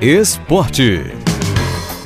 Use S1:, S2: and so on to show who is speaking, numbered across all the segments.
S1: Esporte.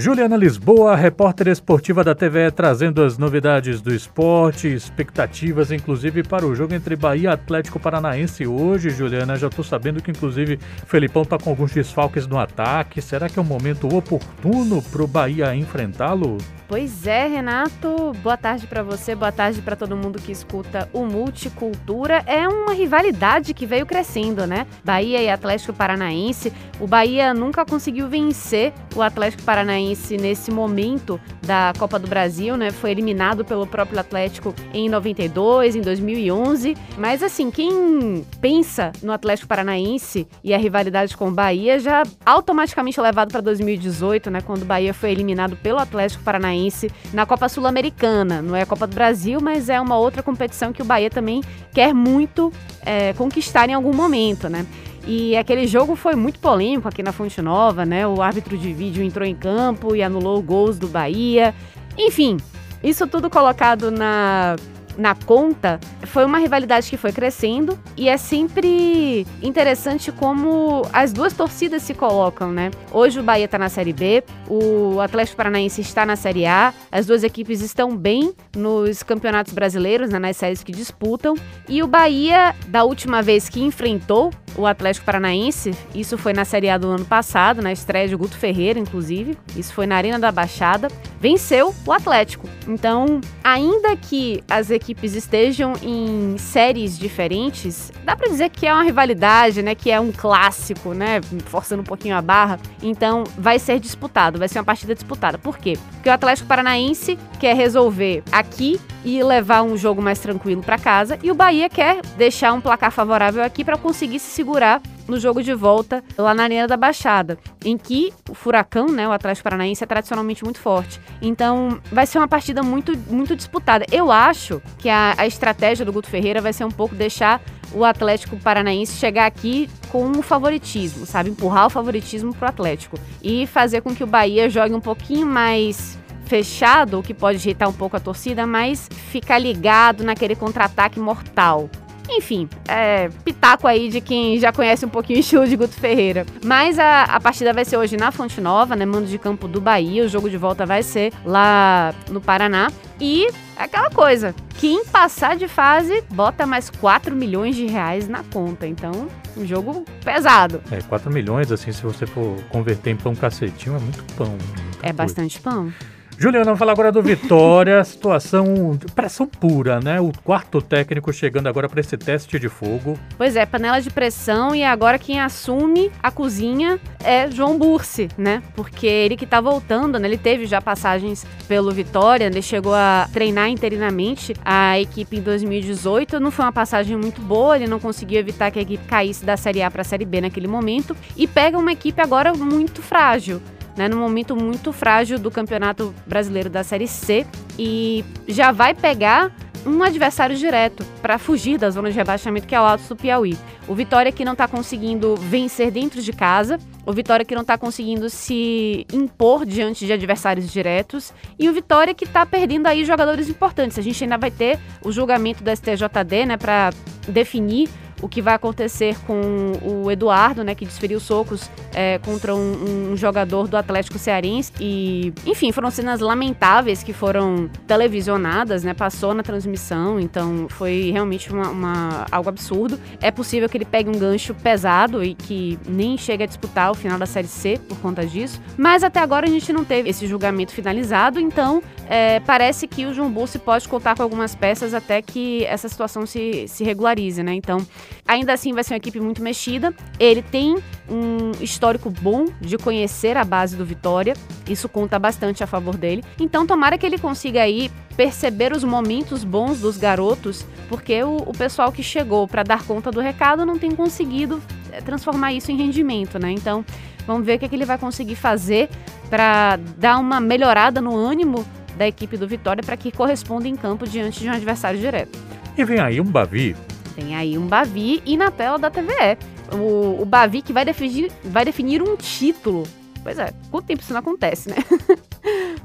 S2: Juliana Lisboa, repórter esportiva da TVE, trazendo as novidades do esporte, expectativas, inclusive para o jogo entre Bahia e Atlético Paranaense hoje, Juliana. Já estou sabendo que, inclusive, Felipão está com alguns desfalques no ataque. Será que é um momento oportuno para o Bahia enfrentá-lo?
S3: Pois é, Renato. Boa tarde para você, boa tarde para todo mundo que escuta o Multicultura. É uma rivalidade que veio crescendo, né? Bahia e Atlético Paranaense. O Bahia nunca conseguiu vencer o Atlético Paranaense nesse momento da Copa do Brasil, né? Foi eliminado pelo próprio Atlético em 92, em 2011. Mas assim, quem pensa no Atlético Paranaense e a rivalidade com o Bahia já automaticamente é levado para 2018, né? Quando o Bahia foi eliminado pelo Atlético Paranaense na Copa Sul-Americana. Não é a Copa do Brasil, mas é uma outra competição que o Bahia também quer muito é, conquistar em algum momento, né? E aquele jogo foi muito polêmico aqui na Fonte Nova, né? O árbitro de vídeo entrou em campo e anulou gols do Bahia. Enfim, isso tudo colocado na na conta, foi uma rivalidade que foi crescendo e é sempre interessante como as duas torcidas se colocam, né? Hoje o Bahia está na Série B, o Atlético Paranaense está na Série A, as duas equipes estão bem nos campeonatos brasileiros, né, nas séries que disputam, e o Bahia, da última vez que enfrentou o Atlético Paranaense, isso foi na Série A do ano passado, na estreia de Guto Ferreira, inclusive, isso foi na Arena da Baixada, venceu o Atlético. Então, ainda que as equipes estejam em séries diferentes, dá para dizer que é uma rivalidade, né, que é um clássico, né, forçando um pouquinho a barra. Então, vai ser disputado, vai ser uma partida disputada. Por quê? Porque o Atlético Paranaense quer resolver aqui e levar um jogo mais tranquilo para casa e o Bahia quer deixar um placar favorável aqui para conseguir se segurar no jogo de volta lá na Arena da Baixada, em que o Furacão, né, o Atlético Paranaense é tradicionalmente muito forte. Então, vai ser uma partida muito, muito disputada. Eu acho que a, a estratégia do Guto Ferreira vai ser um pouco deixar o Atlético Paranaense chegar aqui com um favoritismo, sabe? Empurrar o favoritismo pro Atlético e fazer com que o Bahia jogue um pouquinho mais fechado, o que pode irritar um pouco a torcida, mas ficar ligado naquele contra-ataque mortal. Enfim, é pitaco aí de quem já conhece um pouquinho o estilo de Guto Ferreira. Mas a, a partida vai ser hoje na Fonte Nova, né? Mando de campo do Bahia. O jogo de volta vai ser lá no Paraná. E aquela coisa, quem passar de fase bota mais 4 milhões de reais na conta. Então, um jogo pesado.
S2: É, 4 milhões, assim, se você for converter em pão cacetinho, é muito pão.
S3: É bastante pão.
S2: Juliana, vamos falar agora do Vitória, situação, pressão pura, né? O quarto técnico chegando agora para esse teste de fogo.
S3: Pois é, panela de pressão e agora quem assume a cozinha é João Bursi, né? Porque ele que tá voltando, né? Ele teve já passagens pelo Vitória, ele chegou a treinar interinamente a equipe em 2018, não foi uma passagem muito boa, ele não conseguiu evitar que a equipe caísse da Série A para a Série B naquele momento e pega uma equipe agora muito frágil né, num momento muito frágil do Campeonato Brasileiro da Série C e já vai pegar um adversário direto para fugir da zona de rebaixamento que é o Alto do Piauí. O Vitória que não está conseguindo vencer dentro de casa, o Vitória que não está conseguindo se impor diante de adversários diretos e o Vitória que está perdendo aí jogadores importantes. A gente ainda vai ter o julgamento do STJD, né, para definir o que vai acontecer com o Eduardo, né, que desferiu socos é, contra um, um, jogador do Atlético Cearense. E, enfim, foram cenas lamentáveis que foram televisionadas, né, passou na transmissão, então foi realmente uma, uma, algo absurdo. É possível que ele pegue um gancho pesado e que nem chegue a disputar o final da Série C por conta disso, mas até agora a gente não teve esse julgamento finalizado, então é, parece que o João Bussi pode contar com algumas peças até que essa situação se, se regularize, né? Então, Ainda assim, vai ser uma equipe muito mexida. Ele tem um histórico bom de conhecer a base do Vitória. Isso conta bastante a favor dele. Então, tomara que ele consiga aí perceber os momentos bons dos garotos, porque o, o pessoal que chegou para dar conta do recado não tem conseguido eh, transformar isso em rendimento, né? Então, vamos ver o que, é que ele vai conseguir fazer para dar uma melhorada no ânimo da equipe do Vitória para que corresponda em campo diante de um adversário direto.
S2: E vem aí um Bavi
S3: tem aí um Bavi e na tela da TVE. O, o Bavi que vai definir, vai definir um título. Pois é, quanto tempo isso não acontece, né?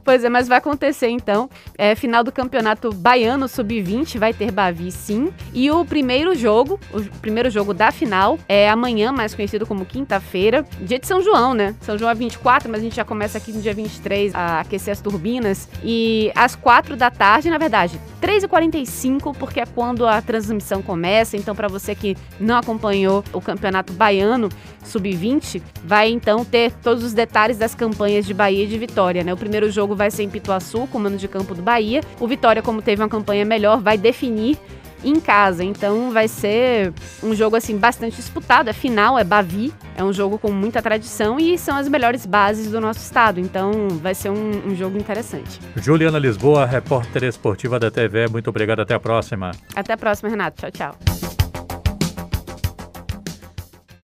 S3: Pois é, mas vai acontecer então. É, final do campeonato baiano sub-20 vai ter Bavi sim. E o primeiro jogo, o primeiro jogo da final é amanhã, mais conhecido como quinta-feira, dia de São João, né? São João é 24, mas a gente já começa aqui no dia 23 a aquecer as turbinas. E às 4 da tarde, na verdade, 3h45, porque é quando a transmissão começa. Então, para você que não acompanhou o campeonato baiano sub-20, vai então ter todos os detalhes das campanhas de Bahia e de Vitória, né? O primeiro jogo vai ser em Pituaçu, comando de campo do Bahia. O Vitória, como teve uma campanha melhor, vai definir em casa. Então vai ser um jogo assim bastante disputado. É final, é Bavi, é um jogo com muita tradição e são as melhores bases do nosso estado. Então vai ser um, um jogo interessante.
S2: Juliana Lisboa, repórter esportiva da TV. Muito obrigado. Até a próxima.
S3: Até a próxima, Renato. Tchau, tchau.